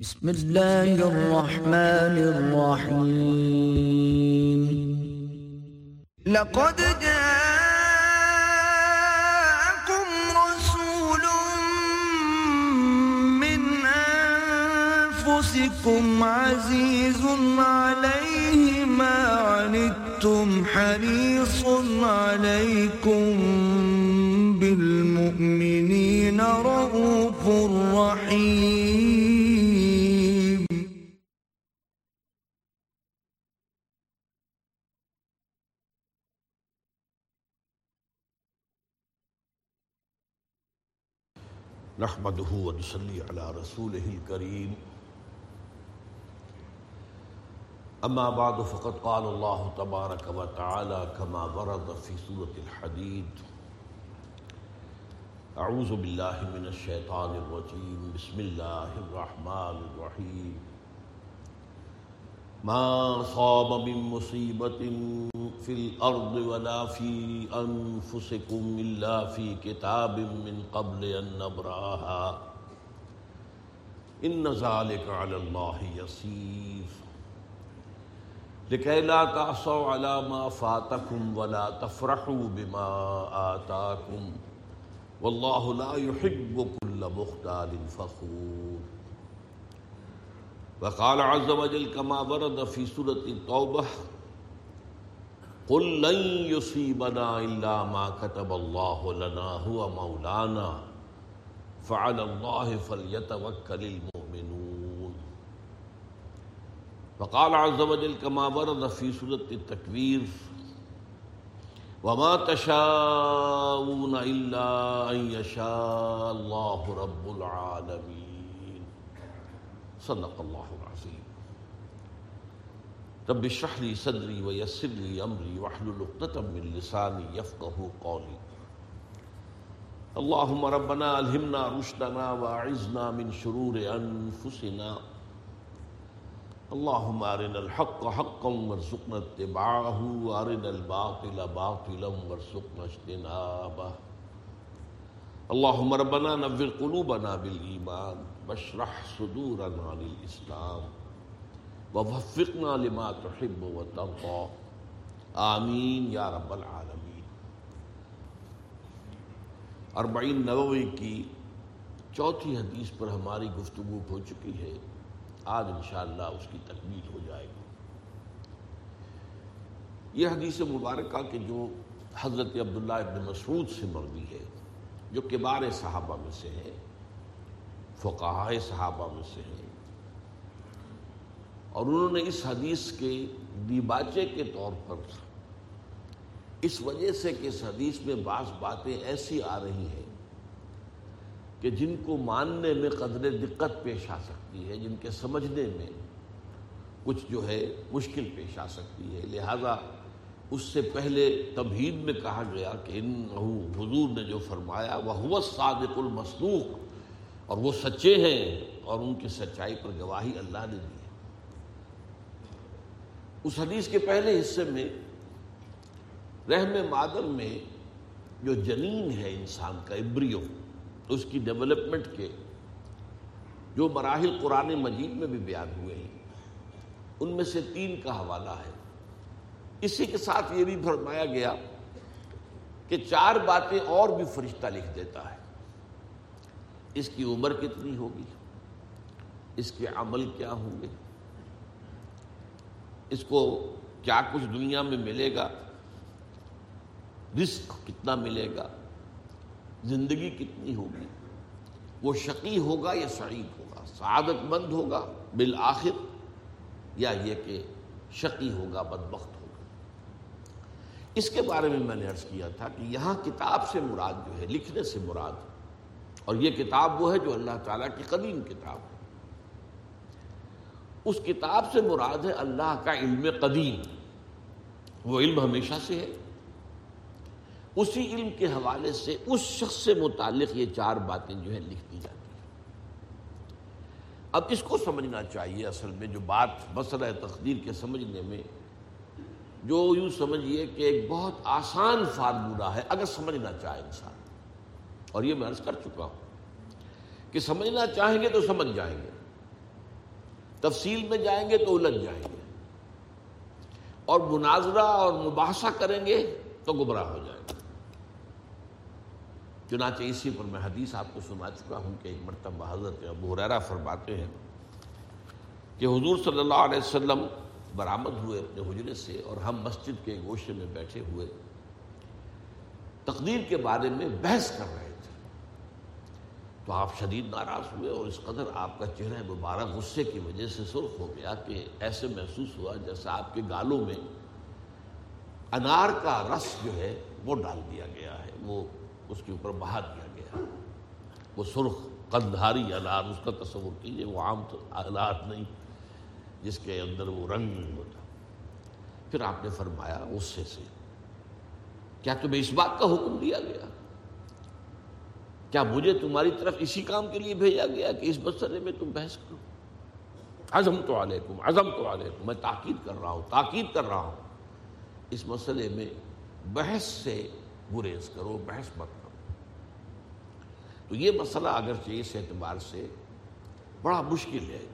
بسم الله الرحمن الرحيم. لقد جاءكم رسول من أنفسكم عزيز عليه ما عنتم حريص عليكم بالمؤمنين رؤوف رحيم. نحمده ونصلي على رسوله الكريم. أما بعد، فقد قال الله تبارك وتعالى كما ورد في سورة الحديد أعوذ بالله من الشيطان الرجيم. بسم الله الرحمن الرحيم. ما صاب من مصيبة في الأرض ولا في أنفسكم إلا في كتاب من قبل أن نبراها إن ذلك على الله يسير لكي لا تعصوا على ما فاتكم ولا تفرحوا بما آتاكم والله لا يحب كل مختال فخور وقال عز وجل كما ورد في سورة التوبة، قل لن يصيبنا إلا ما كتب الله لنا، هو مولانا، فعلى الله فليتوكل المؤمنون. وقال عز وجل كما ورد في سورة التكوير، وما تشاءون إلا أن يشاء الله رب العالمين. صدق الله العظيم رب اشرح لي صدري ويسر لي أمري واحلل عقدة من لساني يفقه قولي اللهم ربنا ألهمنا رشدنا وأعذنا من شرور أنفسنا اللهم أرنا الحق حقا وارزقنا اتباعه وأرنا الباطل باطلا وارزقنا اجتنابه. اللهم ربنا نور قلوبنا بالإيمان واشرح صدورنا للإسلام ووفقنا لما تحب وترضى. آمین یا رب العالمین. اربعین نووی کی چوتھی حدیث پر ہماری گفتگو ہو چکی ہے. آج انشاءاللہ اس کی تکمیل ہو جائے گی. یہ حدیث مبارکہ کے جو حضرت عبداللہ ابن مسعود سے مروی ہے، جو کبار صحابہ میں سے ہے فقہاء صحابہ میں سے ہیں۔ اور انہوں نے اس حدیث کے دیباچے کے طور پر اس وجہ سے کہ اس حدیث میں بعض باتیں ایسی آ رہی ہیں کہ جن کو ماننے میں قدر دقت پیش آ سکتی ہے، جن کے سمجھنے میں کچھ جو ہے مشکل پیش آ سکتی ہے۔ لہذا اس سے پہلے تبہید میں کہا گیا کہ ان حضور نے جو فرمایا وہ صادق المسلوق اور وہ سچے ہیں اور ان کی سچائی پر گواہی اللہ نے دی اس حدیث کے پہلے حصے میں رحم مادر میں جو جنین ہے انسان کا ابریو اس کی ڈیولپمنٹ کے جو مراحل قرآن مجید میں بھی بیان ہوئے ہیں، ان میں سے تین کا حوالہ ہے۔ اسی کے ساتھ یہ بھی فرمایا گیا کہ چار باتیں اور بھی فرشتہ لکھ دیتا ہے۔ اس کی عمر کتنی ہوگی؟ اس کے عمل کیا ہوں گے؟ اس کو کیا کچھ دنیا میں ملے گا؟ رزق کتنا ملے گا؟ زندگی کتنی ہوگی؟ وہ شقی ہوگا یا سعید ہوگا؟ سعادت مند ہوگا بالآخر یا یہ کہ شقی ہوگا، بدبخت ہوگا؟ اس کے بارے میں میں نے عرض کیا تھا کہ یہاں کتاب سے مراد جو ہے، لکھنے سے مراد اور یہ کتاب وہ ہے جو اللہ تعالیٰ کی قدیم کتاب ہے۔ اس کتاب سے مراد ہے اللہ کا علم قدیم۔ وہ علم ہمیشہ سے ہے۔ اسی علم کے حوالے سے اس شخص سے متعلق یہ چار باتیں جو ہیں لکھ دی جاتی ہیں۔ اب اس کو سمجھنا چاہیے اصل میں جو بات مسئلہ تقدیر کے سمجھنے میں، جو یوں سمجھیے کہ ایک بہت آسان فارمولہ ہے، اگر سمجھنا چاہے انسان۔ اور یہ میں عرض کر چکا ہوں کہ سمجھنا چاہیں گے تو سمجھ جائیں گے۔ تفصیل میں جائیں گے تو الجھ جائیں گے۔ اور مناظرہ اور مباحثہ کریں گے تو گمراہ ہو جائیں گے۔ چنانچہ اسی پر میں حدیث آپ کو سنا چکا ہوں کہ ایک مرتبہ حضرت ابو حریرہ فرماتے ہیں کہ حضور صلی اللہ علیہ وسلم برآمد ہوئے اپنے حجرے سے اور ہم مسجد کے گوشے میں بیٹھے ہوئے تقدیر کے بارے میں بحث کر رہے تھے۔ تو آپ شدید ناراض ہوئے اور اس قدر آپ کا چہرہ مبارک غصے کی وجہ سے سرخ ہو گیا کہ ایسے محسوس ہوا جیسا آپ کے گالوں میں انار کا رس جو ہے وہ ڈال دیا گیا ہے، وہ اس کے اوپر بہا دیا گیا وہ سرخ قندھاری انار، اس کا تصور کیجیے وہ عام آلات نہیں، جس کے اندر وہ رنگ نہیں ہوتا۔ پھر آپ نے فرمایا غصے سے کیا تمہیں اس بات کا حکم دیا گیا؟ کیا مجھے تمہاری طرف اسی کام کے لیے بھیجا گیا کہ اس مسئلے میں تم بحث کرو؟ عزم تو علیکم عزم تو علیکم، میں تاکید کر رہا ہوں، تاکید کر رہا ہوں۔ اس مسئلے میں بحث سے گریز کرو، بحث مت کرو۔ تو یہ مسئلہ اگرچہ اس اعتبار سے بڑا مشکل ہے۔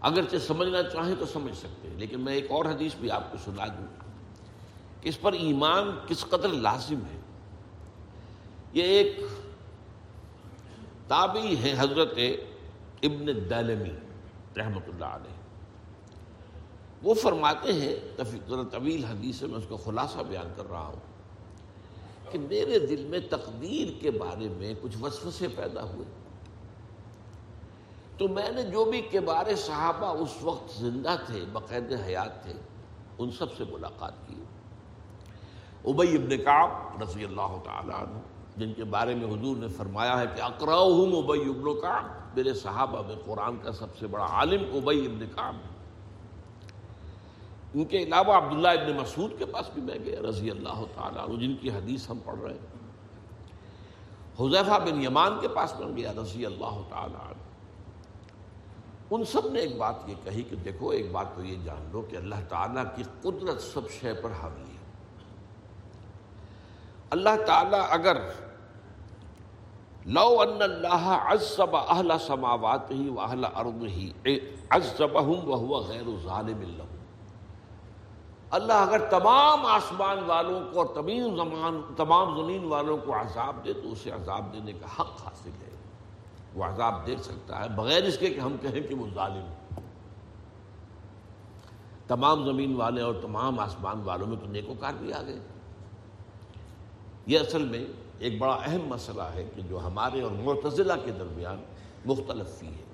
اگرچہ سمجھنا چاہیں تو سمجھ سکتے ہیں، لیکن میں ایک اور حدیث بھی آپ کو سنا دوں۔ کہ اس پر ایمان کس قدر لازم ہے؟ یہ ایک تابعی ہے حضرت ابن دلمی، رحمۃ اللہ علیہ۔ وہ فرماتے ہیں طویل حدیث میں اس کا خلاصہ بیان کر رہا ہوں، کہ میرے دل میں تقدیر کے بارے میں کچھ وسوسے پیدا ہوئے۔ تو میں نے جو بھی کبار صحابہ اس وقت زندہ تھے باقاعد حیات تھے، ان سب سے ملاقات کی۔ ابئی ابن کعب رضی اللہ تعالیٰ عنہ، جن کے بارے میں حضور نے فرمایا ہے کہ اقراؤہم ابئی ابن کعب، میرے صحابہ میں قرآن کا سب سے بڑا عالم ابئی ابن کعب ان کے علاوہ عبداللہ ابن مسعود کے پاس بھی میں گیا رضی اللہ تعالیٰ عنہ، جن کی حدیث ہم پڑھ رہے ہیں۔ حضیفہ بن یمان کے پاس میں گیا رضی اللہ تعالیٰ عنہ۔ ان سب نے ایک بات یہ کہی کہ دیکھو، ایک بات تو یہ جان لو کہ اللہ تعالیٰ کی قدرت سب شے پر حاوی ہے۔ اللہ تعالیٰ اگر لو ان اللہ عزب اہل سماوات ہی و اہل ارض ہی عزبہم وہو غیر ظالم اللہ اللہ اگر تمام آسمان والوں کو اور تمام زمان تمام زمین والوں کو عذاب دے تو اسے عذاب دینے کا حق حاصل ہے۔ وہ عذاب دے سکتا ہے بغیر اس کے کہ ہم کہیں کہ وہ ظالم تمام زمین والے اور تمام آسمان والوں میں تو نیکوکار بھی آ گئے۔ یہ اصل میں ایک بڑا اہم مسئلہ ہے کہ جو ہمارے اور معتزلہ کے درمیان مختلف فی ہے۔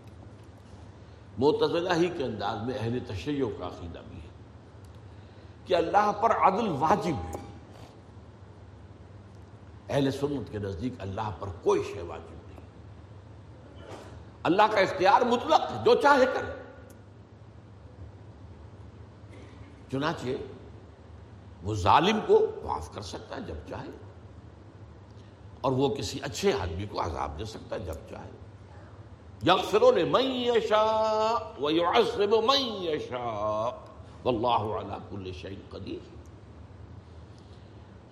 معتزلہ ہی کے انداز میں اہل تشیع کا عقیدہ بھی ہے۔ کہ اللہ پر عدل واجب ہے۔ اہل سنت کے نزدیک اللہ پر کوئی شے واجب نہیں۔ اللہ کا اختیار مطلق جو چاہے کرے۔ چنانچہ وہ ظالم کو معاف کر سکتا ہے جب چاہے۔ اور وہ کسی اچھے آدمی کو عذاب دے سکتا ہے جب چاہے۔ یغفر لمن یشاء ویعذب من یشاء۔ واللہ علی کل شیء قدیر۔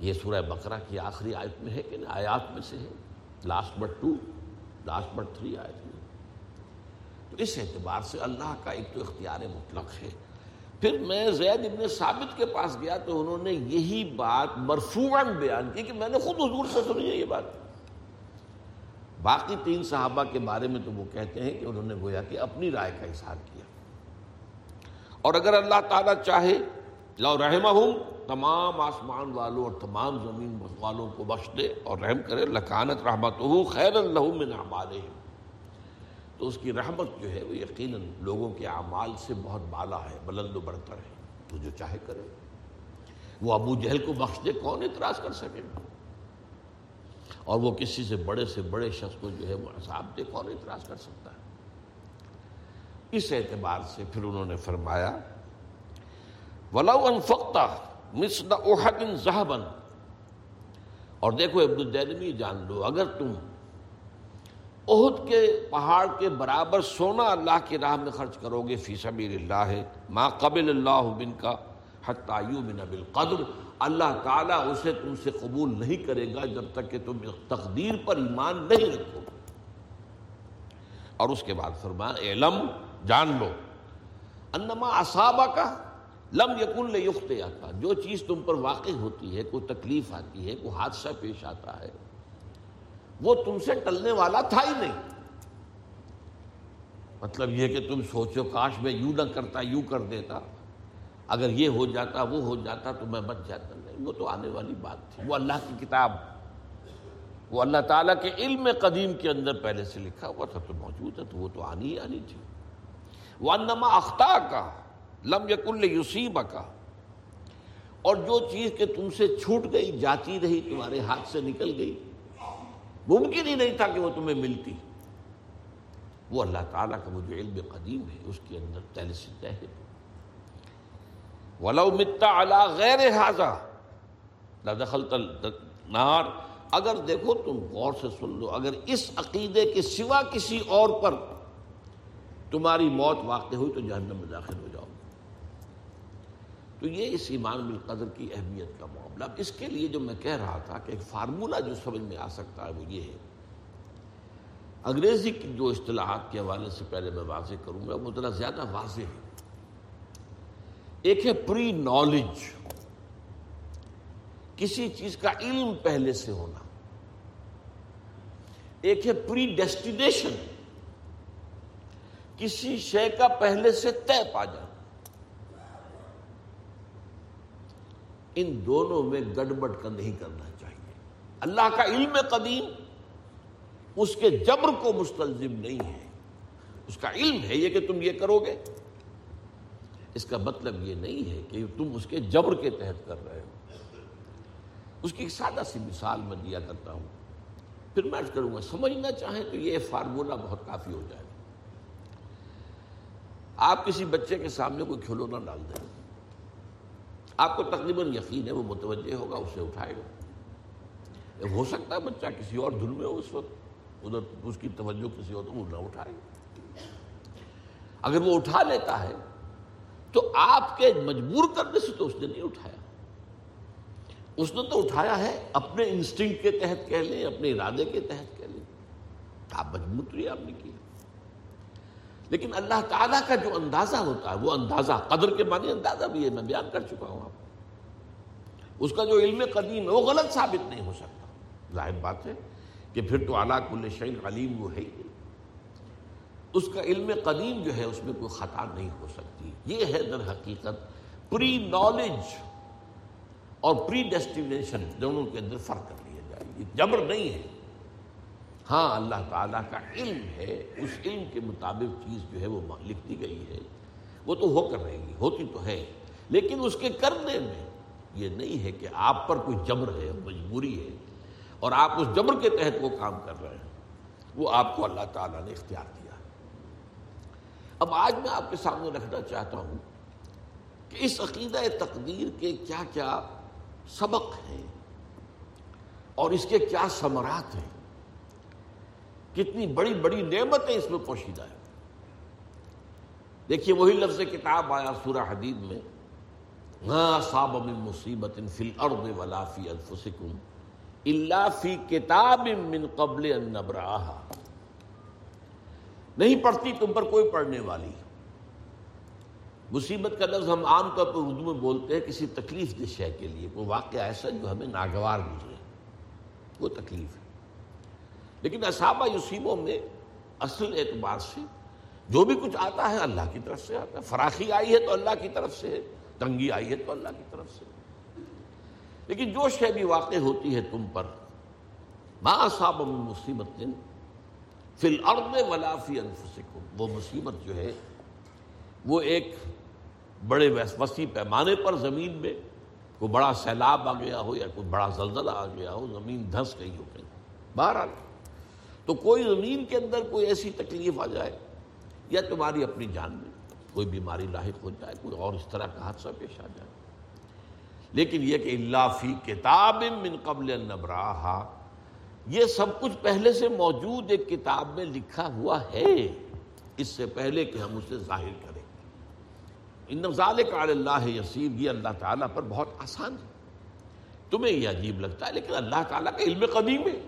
یہ سورہ بقرہ کی آخری آیت میں ہے کہ آیات میں سے ہے۔ Last but two last but three آیت میں۔ تو اس اعتبار سے اللہ کا ایک تو اختیار مطلق ہے۔ پھر میں زید ابن ثابت کے پاس گیا تو انہوں نے یہی بات مرفوعاً بیان کی کہ میں نے خود حضور سے سنی ہے یہ بات۔ باقی تین صحابہ کے بارے میں تو وہ کہتے ہیں کہ انہوں نے گویا کہ اپنی رائے کا اظہار کیا۔ اور اگر اللہ تعالیٰ چاہے، لو رحمہ ہوں تمام آسمان والوں اور تمام زمین والوں کو بخش دے اور رحم کرے، لکانت رحمت ہو خیر اللہ من اعمالہم۔ تو اس کی رحمت جو ہے وہ یقیناً لوگوں کے اعمال سے بہت بالا ہے، بلند و برتر ہے۔ تو جو چاہے کرے۔ وہ ابو جہل کو بخش دے، کون اعتراض کر سکے؟ گا اور وہ کسی سے بڑے سے بڑے شخص کو جو ہے وہ عذاب دے، کون اعتراض کر سکتا ہے؟ اس اعتبار سے پھر انہوں نے فرمایا، ولو انفقتا مثل احد ذهبا۔ اور دیکھو ابن الدینمی جان لو، اگر تم عہد کے پہاڑ کے برابر سونا اللہ کی راہ میں خرچ کرو گے فی سبیل اللہ ہے ما قبل اللہ بن کا، حتیٰ یؤمن بالقدر۔ اللہ تعالیٰ اسے تم سے قبول نہیں کرے گا جب تک کہ تم تقدیر پر ایمان نہیں رکھو۔ اور اس کے بعد فرمایا علم جان لو۔ انما اصابہ کا لم یقن یخت آتا جو چیز تم پر واقع ہوتی ہے، کوئی تکلیف آتی ہے، کوئی حادثہ پیش آتا ہے وہ تم سے ٹلنے والا تھا ہی نہیں۔ مطلب یہ کہ تم سوچو کاش میں یوں نہ کرتا، یوں کر دیتا۔ اگر یہ ہو جاتا، وہ ہو جاتا تو میں بچ جاتا۔ نہیں، وہ تو آنے والی بات تھی۔ وہ اللہ کی کتاب، وہ اللہ تعالیٰ کے علم قدیم کے اندر پہلے سے لکھا ہوا تھا تو موجود ہے، تو وہ تو آنی ہی آنی تھی۔ وہ انما اختہ کا لم یقل یوسیبہ کا اور جو چیز کہ تم سے چھوٹ گئی، جاتی رہی، تمہارے ہاتھ سے نکل گئی۔ ممکن ہی نہیں تھا کہ وہ تمہیں ملتی۔ وہ اللہ تعالیٰ کا وہ جو علم قدیم ہے، اس کے اندر تیل سے طے ہے۔ ولو متا علا غیر حاضہ دخل نار اگر دیکھو تم غور سے سن لو، اگر اس عقیدے کے سوا کسی اور پر تمہاری موت واقع ہوئی تو جہنم میں داخل ہو جاؤ۔ تو یہ اس ایمان بالقدر کی اہمیت کا معاملہ اب اس کے لیے جو میں کہہ رہا تھا کہ ایک فارمولہ جو سمجھ میں آ سکتا ہے وہ یہ ہے۔ انگریزی کی جو اصطلاحات کے حوالے سے پہلے میں واضح کروں گا، وہ ذرا زیادہ واضح ہے۔ ایک ہے پری نالج کسی چیز کا علم پہلے سے ہونا۔ ایک ہے پری ڈیسٹینیشن کسی شے کا پہلے سے طے پا جانا۔ ان دونوں میں گڑبڑ کا نہیں کرنا چاہیے۔ اللہ کا علم قدیم، اس کے جبر کو مستلزم نہیں ہے۔ اس کا علم ہے یہ کہ تم یہ کرو گے۔ اس کا مطلب یہ نہیں ہے کہ تم اس کے جبر کے تحت کر رہے ہو۔ اس کی ایک سادہ سی مثال میں دیا کرتا ہوں۔ پھر میں کروں گا، سمجھنا چاہیں تو یہ فارمولہ بہت کافی ہو جائے۔ آپ کسی بچے کے سامنے کوئی کھلونا ڈال دیں۔ آپ کو تقریباً یقین ہے، وہ متوجہ ہوگا، اسے اٹھائے گا۔ ہو سکتا ہے بچہ کسی اور دھن میں ہو اس وقت، ادھر اس کی توجہ کسی اور وہ نہ اٹھائے۔ گا اگر وہ اٹھا لیتا ہے، تو آپ کے مجبور کرنے سے تو اس نے نہیں اٹھایا۔ اس نے تو اٹھایا ہے، اپنے انسٹنگ کے تحت کہہ لیں، اپنے ارادے کے تحت کہہ لیں۔ آپ مجبور تو یہ آپ نے کیا۔ لیکن اللہ تعالیٰ کا جو اندازہ ہوتا ہے، وہ اندازہ قدر کے معنی اندازہ بھی ہے، میں بیان کر چکا ہوں آپ اس کا جو علم قدیم ہے، وہ غلط ثابت نہیں ہو سکتا۔ ظاہر بات ہے کہ پھر تو اعلیٰ کل شعین علیم وہ ہے ہی اس کا علم قدیم جو ہے، اس میں کوئی خطا نہیں ہو سکتی۔ یہ ہے در حقیقت پری نالج اور پری ڈیسٹینیشن دونوں کے اندر فرق کر لیا جائے۔ یہ جبر نہیں ہے۔ ہاں اللہ تعالیٰ کا علم ہے، اس علم کے مطابق چیز جو ہے وہ لکھ دی گئی ہے۔ وہ تو ہو کر رہے گی، ہوتی تو ہے۔ لیکن اس کے کرنے میں یہ نہیں ہے کہ آپ پر کوئی جبر ہے، مجبوری ہے اور آپ اس جبر کے تحت وہ کام کر رہے ہیں۔ وہ آپ کو اللہ تعالیٰ نے اختیار دیا۔ اب آج میں آپ کے سامنے رکھنا چاہتا ہوں کہ اس عقیدہ تقدیر کے کیا کیا سبق ہیں اور اس کے کیا ثمرات ہیں۔ کتنی بڑی بڑی نعمتیں اس میں پوشیدہ ہیں۔ دیکھیے وہی لفظ کتاب آیا سورہ حدید میں صاب من مصیبت فی الارض ولا فی انفسکم الا فی کتاب من قبل ان نبراہا نہیں پڑھتی تم پر کوئی پڑھنے والی۔ مصیبت کا لفظ ہم عام طور پر اردو میں بولتے ہیں، کسی تکلیف دہ شے کے لیے کوئی واقعہ ایسا جو ہمیں ناگوار گزرے، وہ تکلیف ہے۔ لیکن اصحابہ یوسیبوں میں اصل اعتبار سے جو بھی کچھ آتا ہے اللہ کی طرف سے آتا ہے۔ فراخی آئی ہے تو اللہ کی طرف سے ہے، تنگی آئی ہے تو اللہ کی طرف سے لیکن جو شے بھی واقع ہوتی ہے تم پر ماں صاب مصیبت فی الارض ولا فی انفسکم۔ وہ مصیبت جو ہے، وہ ایک بڑے وسیع پیمانے پر زمین میں کوئی بڑا سیلاب آ گیا ہو یا کوئی بڑا زلزلہ آ گیا ہو، زمین دھنس گئی ہو کہیں۔ باہر آ تو کوئی زمین کے اندر کوئی ایسی تکلیف آ جائے یا تمہاری اپنی جان میں کوئی بیماری لاحق ہو جائے، کوئی اور اس طرح کا حادثہ پیش آ جائے۔ لیکن یہ کہ اللہ فی کتاب من قبل نبراہا، یہ سب کچھ پہلے سے موجود ایک کتاب میں لکھا ہوا ہے۔ اس سے پہلے کہ ہم اسے ظاہر کریں۔ ان کال اللہ یسیر، یہ اللہ تعالیٰ پر بہت آسان ہے۔ تمہیں یہ عجیب لگتا ہے، لیکن اللہ تعالیٰ کا علم قدیم ہے۔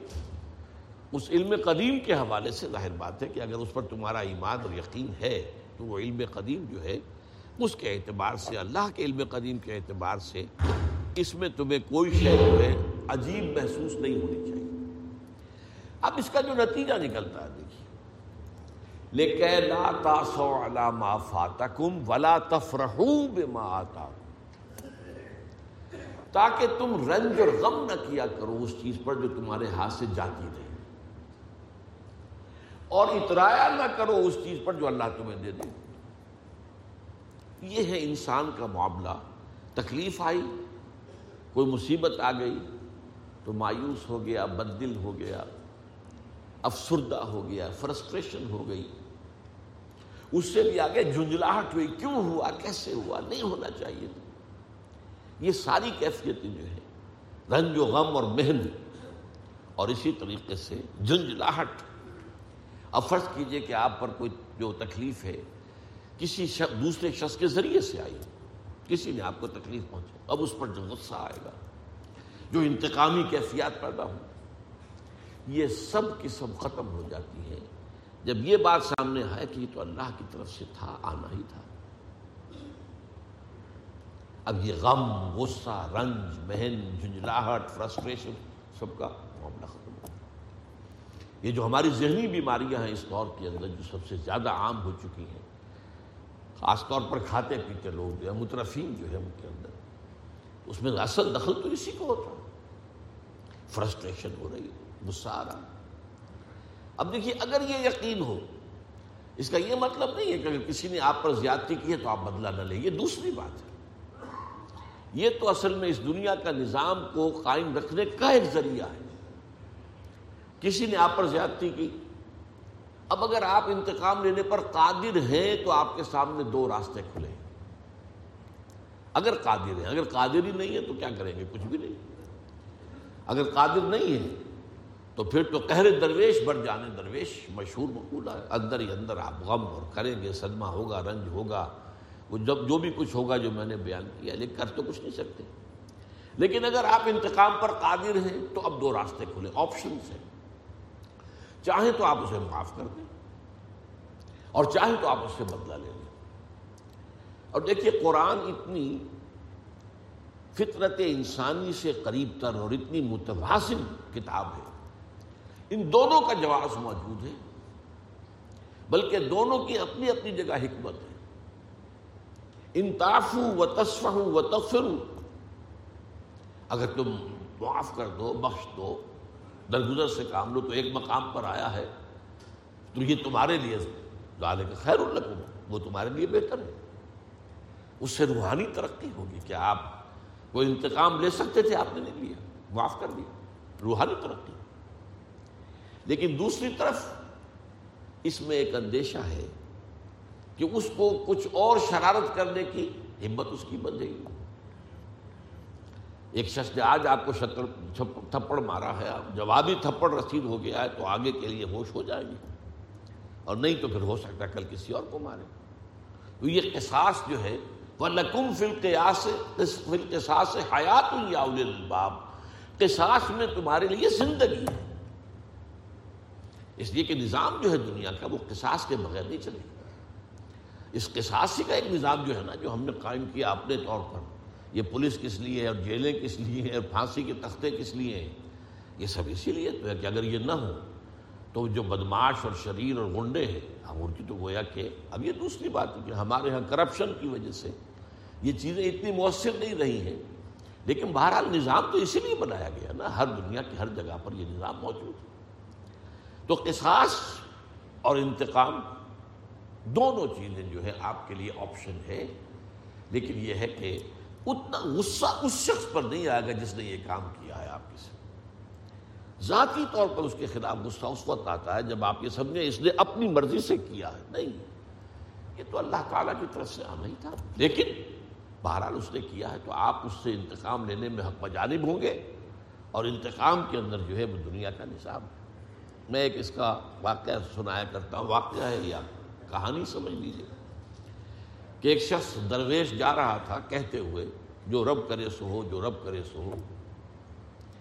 اس علم قدیم کے حوالے سے ظاہر بات ہے کہ اگر اس پر تمہارا ایمان اور یقین ہے، تو وہ علم قدیم جو ہے، اس کے اعتبار سے، اللہ کے علم قدیم کے اعتبار سے، اس میں تمہیں کوئی شے جو ہے عجیب محسوس نہیں ہونی چاہیے۔ اب اس کا جو نتیجہ نکلتا ہے، دیکھیے۔ لیکن لا تاسو علی ما فاتکم ولا تفرحو بما آتا تاکہ تم رنج اور غم نہ کیا کرو اس چیز پر جو تمہارے ہاتھ سے جاتی رہے۔ اور اترایا نہ کرو اس چیز پر جو اللہ تمہیں دے دے۔ یہ ہے انسان کا معاملہ۔ تکلیف آئی، کوئی مصیبت آ گئی، تو مایوس ہو گیا بد دل ہو گیا، افسردہ ہو گیا، فرسٹریشن ہو گئی۔ اس سے بھی آگے جھنجھلاہٹ ہوئی، کیوں ہوا، کیسے ہوا؟ نہیں ہونا چاہیے۔ تھا یہ ساری کیفیتیں جو ہے رنج و غم اور محن، اور اسی طریقے سے جھنجھلاہٹ۔ اب فرض کیجیے کہ آپ پر کوئی جو تکلیف ہے، کسی دوسرے شخص کے ذریعے سے آئی کسی نے آپ کو تکلیف پہنچے اب اس پر جو غصہ آئے گا، جو انتقامی کیفیات پیدا ہوں، یہ سب کی سب ختم ہو جاتی ہے۔ جب یہ بات سامنے آئے کہ یہ تو اللہ کی طرف سے تھا، آنا ہی تھا۔ اب یہ غم، غصہ، رنج مہن جھنجھلاہٹ، فرسٹریشن، سب کا معاملہ ختم۔ یہ جو ہماری ذہنی بیماریاں ہیں اس دور کے اندر جو سب سے زیادہ عام ہو چکی ہیں، خاص طور پر کھاتے پیتے لوگ جو ہے مترفین جو ہے ان کے اندر، اس میں اصل دخل تو اسی کو ہوتا ہے۔ فرسٹریشن ہو رہی ہے، غصہ آ رہا اب دیکھیے، اگر یہ یقین ہو، اس کا یہ مطلب نہیں ہے کہ اگر کسی نے آپ پر زیادتی کی ہے تو آپ بدلہ نہ لیں، یہ دوسری بات ہے۔ یہ تو اصل میں اس دنیا کا نظام کو قائم رکھنے کا ایک ذریعہ ہے۔ کسی نے آپ پر زیادتی کی؟ اب اگر آپ انتقام لینے پر قادر ہیں تو آپ کے سامنے دو راستے کھلے اگر قادر ہیں، اگر قادر ہی نہیں ہے تو کیا کریں گے؟ کچھ بھی نہیں۔ اگر قادر نہیں ہے تو پھر تو قہر درویش، بڑھ جانے درویش، مشہور مقولہ ہے۔ اندر ہی اندر آپ غم اور کریں گے، صدمہ ہوگا، رنج ہوگا۔ وہ جب جو بھی کچھ ہوگا جو میں نے بیان کیا، لیکن کر تو کچھ نہیں سکتے۔ لیکن اگر آپ انتقام پر قادر ہیں تو اب دو راستے کھلے آپشنس ہیں۔ چاہیں تو آپ اسے معاف کر دیں اور چاہیں تو آپ اس سے بدلہ لے لیں۔ اور دیکھیے قرآن اتنی فطرت انسانی سے قریب تر اور اتنی متوازن کتاب ہے۔ ان دونوں کا جواز موجود ہے، بلکہ دونوں کی اپنی اپنی جگہ حکمت ہے۔ انتافو و تصف و تفر اگر تم معاف کر دو، بخش دو درگزر سے کام لو تو ایک مقام پر آیا ہے۔ تو یہ تمہارے لیے ڈالے کہ خیر القم وہ تمہارے لیے بہتر ہے۔ اس سے روحانی ترقی ہوگی۔ کہ آپ کوئی انتقام لے سکتے تھے آپ نے نہیں لیا؟ معاف کر دیا۔ روحانی ترقی۔ لیکن دوسری طرف اس میں ایک اندیشہ ہے کہ اس کو کچھ اور شرارت کرنے کی ہمت اس کی بن گی۔ ایک شخص نے آج آپ کو تھپڑ مارا ہے جوابی تھپڑ رسید ہو گیا ہے تو آگے کے لیے ہوش ہو جائے گی۔ اور نہیں تو پھر ہو سکتا کل کسی اور کو مارے۔ تو یہ قصاص جو ہے وہ لکم سے حیات الباب قصاص میں تمہارے لیے زندگی ہے۔ اس لیے کہ نظام جو ہے دنیا کا، وہ قصاص کے بغیر نہیں چلے اس قصاصی کا ایک نظام جو ہے نا، جو ہم نے قائم کیا اپنے طور پر۔ یہ پولیس کس لیے ہے اور جیلیں کس لیے ہیں اور پھانسی کے تختے کس لیے ہیں؟ یہ سب اسی لیے تو ہے کہ اگر یہ نہ ہو، تو جو بدماش اور شریر اور گنڈے ہیں ہم ان کی تو گویا کہ اب یہ دوسری بات ہے کہ ہمارے ہاں کرپشن کی وجہ سے یہ چیزیں اتنی مؤثر نہیں رہی ہیں۔ لیکن بہرحال نظام تو اسی لیے بنایا گیا نا، ہر دنیا کی ہر جگہ پر یہ نظام موجود ہے۔ تو قصاص اور انتقام دونوں چیزیں جو ہے آپ کے لیے آپشن ہے لیکن یہ ہے کہ اتنا غصہ اس شخص پر نہیں آئے گا جس نے یہ کام کیا ہے آپ کے ساتھ ذاتی طور پر اس کے خلاف غصہ اس وقت آتا ہے جب آپ یہ سمجھیں اس نے اپنی مرضی سے کیا ہے۔ نہیں، یہ تو اللہ تعالیٰ کی طرف سے آنا ہی تھا۔ لیکن بہرحال اس نے کیا ہے تو آپ اس سے انتقام لینے میں حق بجانب ہوں گے اور انتقام کے اندر جو ہے وہ دنیا کا نصاب ہے۔ میں ایک اس کا واقعہ سنایا کرتا ہوں۔ واقعہ ہے یا کہانی سمجھ لیجیے کہ ایک شخص درویش جا رہا تھا کہتے ہوئے جو رب کرے سو ہو، جو رب کرے سو ہو۔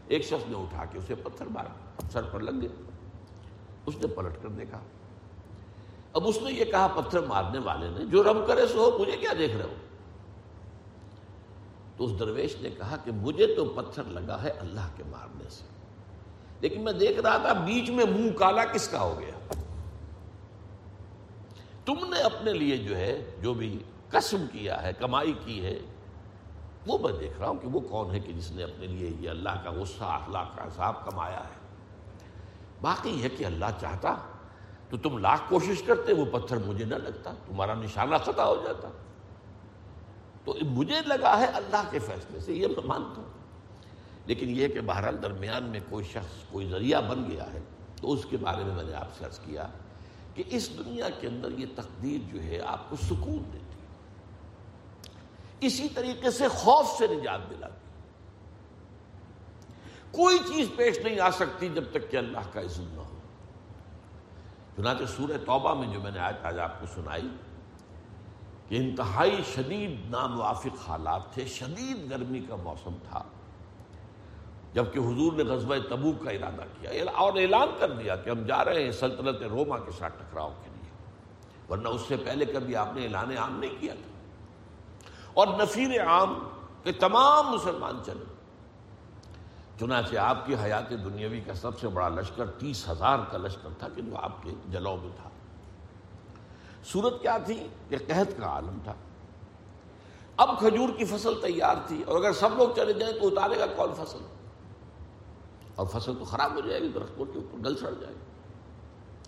ایک شخص نے اٹھا کے اسے پتھر مارا سر پر لگ گیا۔ اس نے پلٹ کر دیکھا۔ اب اس نے یہ کہا، پتھر مارنے والے نے، جو رب کرے سو ہو، مجھے کیا دیکھ رہے ہو؟ تو اس درویش نے کہا کہ مجھے تو پتھر لگا ہے اللہ کے مارنے سے۔ لیکن میں دیکھ رہا تھا، بیچ میں منہ کالا کس کا ہو گیا؟ تم نے اپنے لیے جو ہے، جو بھی قسم کیا ہے، کمائی کی ہے وہ میں دیکھ رہا ہوں کہ وہ کون ہے کہ جس نے اپنے لیے یہ اللہ کا غصہ، اخلاق کا حساب کمایا ہے۔ باقی ہے کہ اللہ چاہتا تو تم لاکھ کوشش کرتے، وہ پتھر مجھے نہ لگتا، تمہارا نشانہ خطا ہو جاتا۔ تو مجھے لگا ہے اللہ کے فیصلے سے یہ میں مانتا ہوں۔ لیکن یہ کہ بہرحال درمیان میں کوئی شخص، کوئی ذریعہ بن گیا ہے، تو اس کے بارے میں میں نے آپ سے عرض کیا کہ اس دنیا کے اندر یہ تقدیر جو ہے، آپ کو سکون دیتی اسی طریقے سے خوف سے نجات دلاتی کوئی چیز پیش نہیں آ سکتی جب تک کہ اللہ کا عزم نہ ہو۔ چنانچہ سورہ توبہ میں جو میں نے آج آج آپ کو سنائی کہ انتہائی شدید ناموافق حالات تھے، شدید گرمی کا موسم تھا۔ جبکہ حضور نے غزوہ تبو کا ارادہ کیا، اور اعلان کر دیا کہ ہم جا رہے ہیں سلطنت روما کے ساتھ ٹکراؤ کے لیے۔ ورنہ اس سے پہلے کبھی آپ نے اعلان عام نہیں کیا تھا۔ اور نفیر عام کے تمام مسلمان چلے۔ چنانچہ آپ کی حیات دنیاوی کا سب سے بڑا لشکر تیس ہزار کا لشکر تھا کہ جو آپ کے جلو میں تھا۔ صورت کیا تھی؟ کہ قحط کا عالم تھا۔ اب کھجور کی فصل تیار تھی اور اگر سب لوگ چلے جائیں تو اتارے گا کون فصل؟ اور فصل تو خراب ہو جائے گی، درختوں کے اوپر گل سڑ جائے گی۔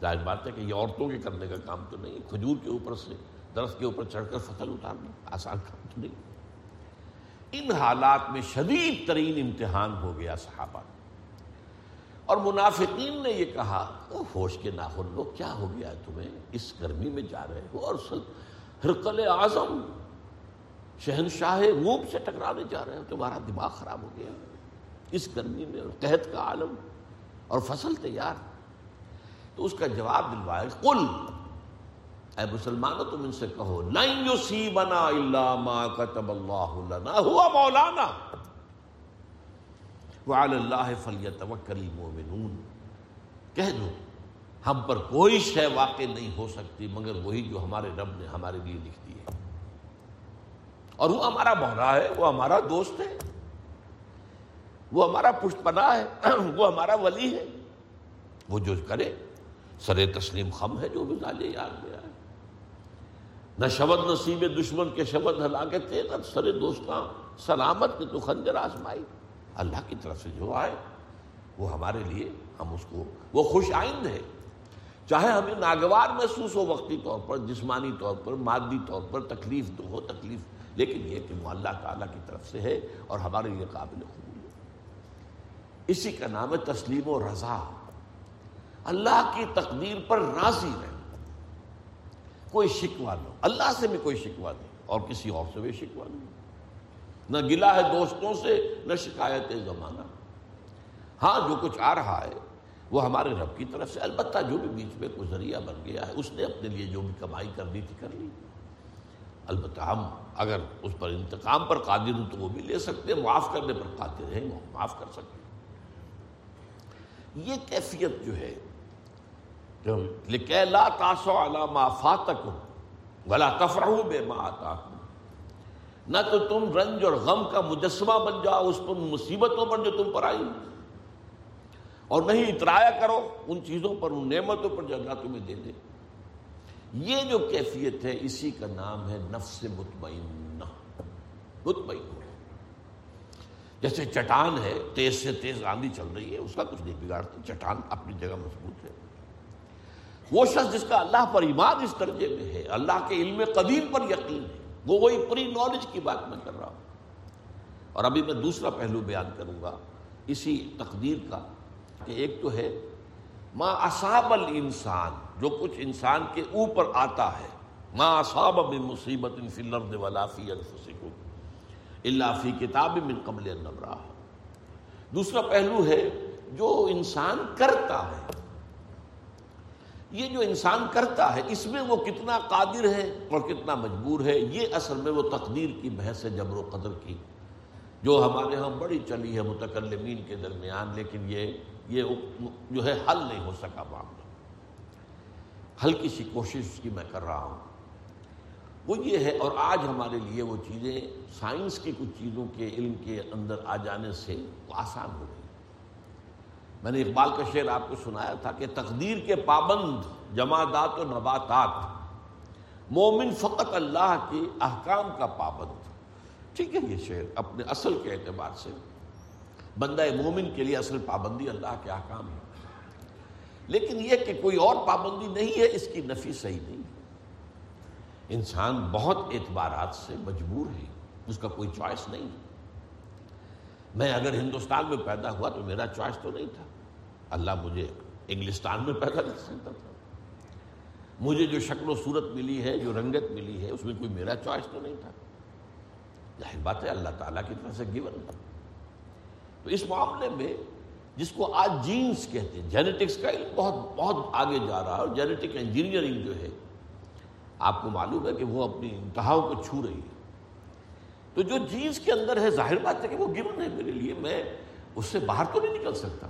ظاہر بات ہے کہ یہ عورتوں کے کرنے کا کام تو نہیں کھجور کے اوپر سے درخت کے اوپر چڑھ کر فصل اتارنا آسان کام تو نہیں۔ ان حالات میں شدید ترین امتحان ہو گیا صحابہ۔ اور منافقین نے یہ کہا ہوش کے ناخن لو، کیا ہو گیا تمہیں؟ اس گرمی میں جا رہے ہو اور ہرقل اعظم، شہنشاہ روپ سے ٹکرانے جا رہے ہو، تمہارا دماغ خراب ہو گیا۔ اس گرمی میں اور قحط کا عالم اور فصل تیار۔ تو اس کا جواب دلوائے، قل اے مسلمانوں، تم ان سے کہو، لن یصیبنا الا ما كتب الله لنا هو مولانا. وعلى الله فليتوكل المؤمنون. کہہ دو، ہم پر کوئی شے واقع نہیں ہو سکتی، مگر وہی جو ہمارے رب نے ہمارے لیے لکھ دی ہے۔ اور وہ ہمارا مولا ہے، وہ ہمارا دوست ہے، وہ ہمارا پشت پناہ ہے، وہ ہمارا ولی ہے۔ وہ جو کرے سر تسلیم خم ہے جو بھی ڈالے یاد گیا ہے نہ شبد نصیب دشمن کے شبد ہلاکت تھے، نہ سر دوستاں، سلامت کے تو خنجر آزمائی۔ اللہ کی طرف سے جو آئے، وہ ہمارے لیے ہم اس کو، وہ خوش آئند ہے چاہے ہمیں ناگوار محسوس ہو وقتی طور پر، جسمانی طور پر، مادی طور پر، تکلیف تو ہو تکلیف، لیکن یہ کہ وہ اللہ تعالیٰ کی طرف سے ہے اور ہمارے لیے قابل قبول ہے۔ اسی کا نام ہے تسلیم و رضا۔ اللہ کی تقدیر پر راضی رہے کوئی شکوا نہ اللہ سے بھی کوئی شکوا نہیں۔ اور کسی اور سے بھی شکوا نہیں۔ نہ گلا ہے دوستوں سے، نہ شکایت زمانہ۔ ہاں جو کچھ آ رہا ہے، وہ ہمارے رب کی طرف سے، البتہ جو بھی بیچ میں کوئی ذریعہ بن گیا ہے، اس نے اپنے لیے جو بھی کمائی کرنی تھی، کر لی۔ البتہ ہم اگر اس پر انتقام پر قادر ہوں تو وہ بھی لے سکتے ہیں، معاف کرنے پر قادر ہیں معاف کر سکتے یہ کیفیت جو ہے لا تاسو ما فاتکم ولا تفرحوا بما آتاکم۔ نہ تو تم رنج اور غم کا مجسمہ بن جاؤ، اس پر مصیبتوں پر جو تم پر آئی۔ اور نہیں اترایا کرو ان چیزوں پر، ان نعمتوں پر جو اللہ تمہیں دے دے۔ یہ جو کیفیت ہے، اسی کا نام ہے نفس مطمئنہ۔ مطمئن۔ جیسے چٹان ہے، تیز سے تیز آندھی چل رہی ہے، اس کا کچھ نہیں بگاڑتا چٹان اپنی جگہ مضبوط ہے۔ وہ شخص جس کا اللہ پر ایمان اس درجے میں ہے، اللہ کے علم قدیم پر یقین ہے، وہ وہی پوری نالج کی بات میں کر رہا ہوں۔ اور ابھی میں دوسرا پہلو بیان کروں گا اسی تقدیر کا کہ ایک تو ہے، ما اصاب الانسان، جو کچھ انسان کے اوپر آتا ہے، ما اصاب من مصیبت فی الارض ولا فی انفسکم، الا فی کتاب من قبل ان دوسرا پہلو ہے، جو انسان کرتا ہے یہ جو انسان کرتا ہے، اس میں وہ کتنا قادر ہے اور کتنا مجبور ہے، یہ اصل میں وہ تقدیر کی بحث ہے جبر و قدر کی، جو ہمارے ہاں بڑی چلی ہے متکلمین کے درمیان، لیکن یہ یہ جو ہے حل نہیں ہو سکا معاملہ۔ ہلکی سی کوشش اس کی میں کر رہا ہوں۔ وہ یہ ہے، اور آج ہمارے لیے وہ چیزیں سائنس کی کچھ چیزوں کے علم کے اندر آ جانے سے آسان ہو گئی۔ میں نے اقبال کا شعر آپ کو سنایا تھا کہ تقدیر کے پابند جمادات و نباتات، مومن فقط اللہ کے احکام کا پابند۔ ٹھیک ہے، یہ شعر اپنے اصل کے اعتبار سے بندہ مومن کے لیے اصل پابندی اللہ کے احکام ہے۔ لیکن یہ کہ کوئی اور پابندی نہیں ہے، اس کی نفی صحیح نہیں۔ انسان بہت اعتبارات سے مجبور ہے، اس کا کوئی چوائس نہیں۔ میں اگر ہندوستان میں پیدا ہوا تو میرا چوائس تو نہیں تھا۔ اللہ مجھے انگلستان میں پیدا کر سکتا تھا۔ مجھے جو شکل و صورت ملی ہے، جو رنگت ملی ہے، اس میں کوئی میرا چوائس تو نہیں تھا۔ ظاہر بات ہے، اللہ تعالیٰ کی طرف سے گیون تھا۔ تو اس معاملے میں جس کو آج جینس کہتے ہیں، جینیٹکس کا علم بہت بہت آگے جا رہا ہے اور جینیٹک انجینئرنگ جو ہے، آپ کو معلوم ہے کہ وہ اپنی انتہاؤں کو چھو رہی ہے۔ تو جو جینس کے اندر ہے، ظاہر بات ہے کہ وہ گیون ہے میرے لیے، میں اس سے باہر تو نہیں نکل سکتا۔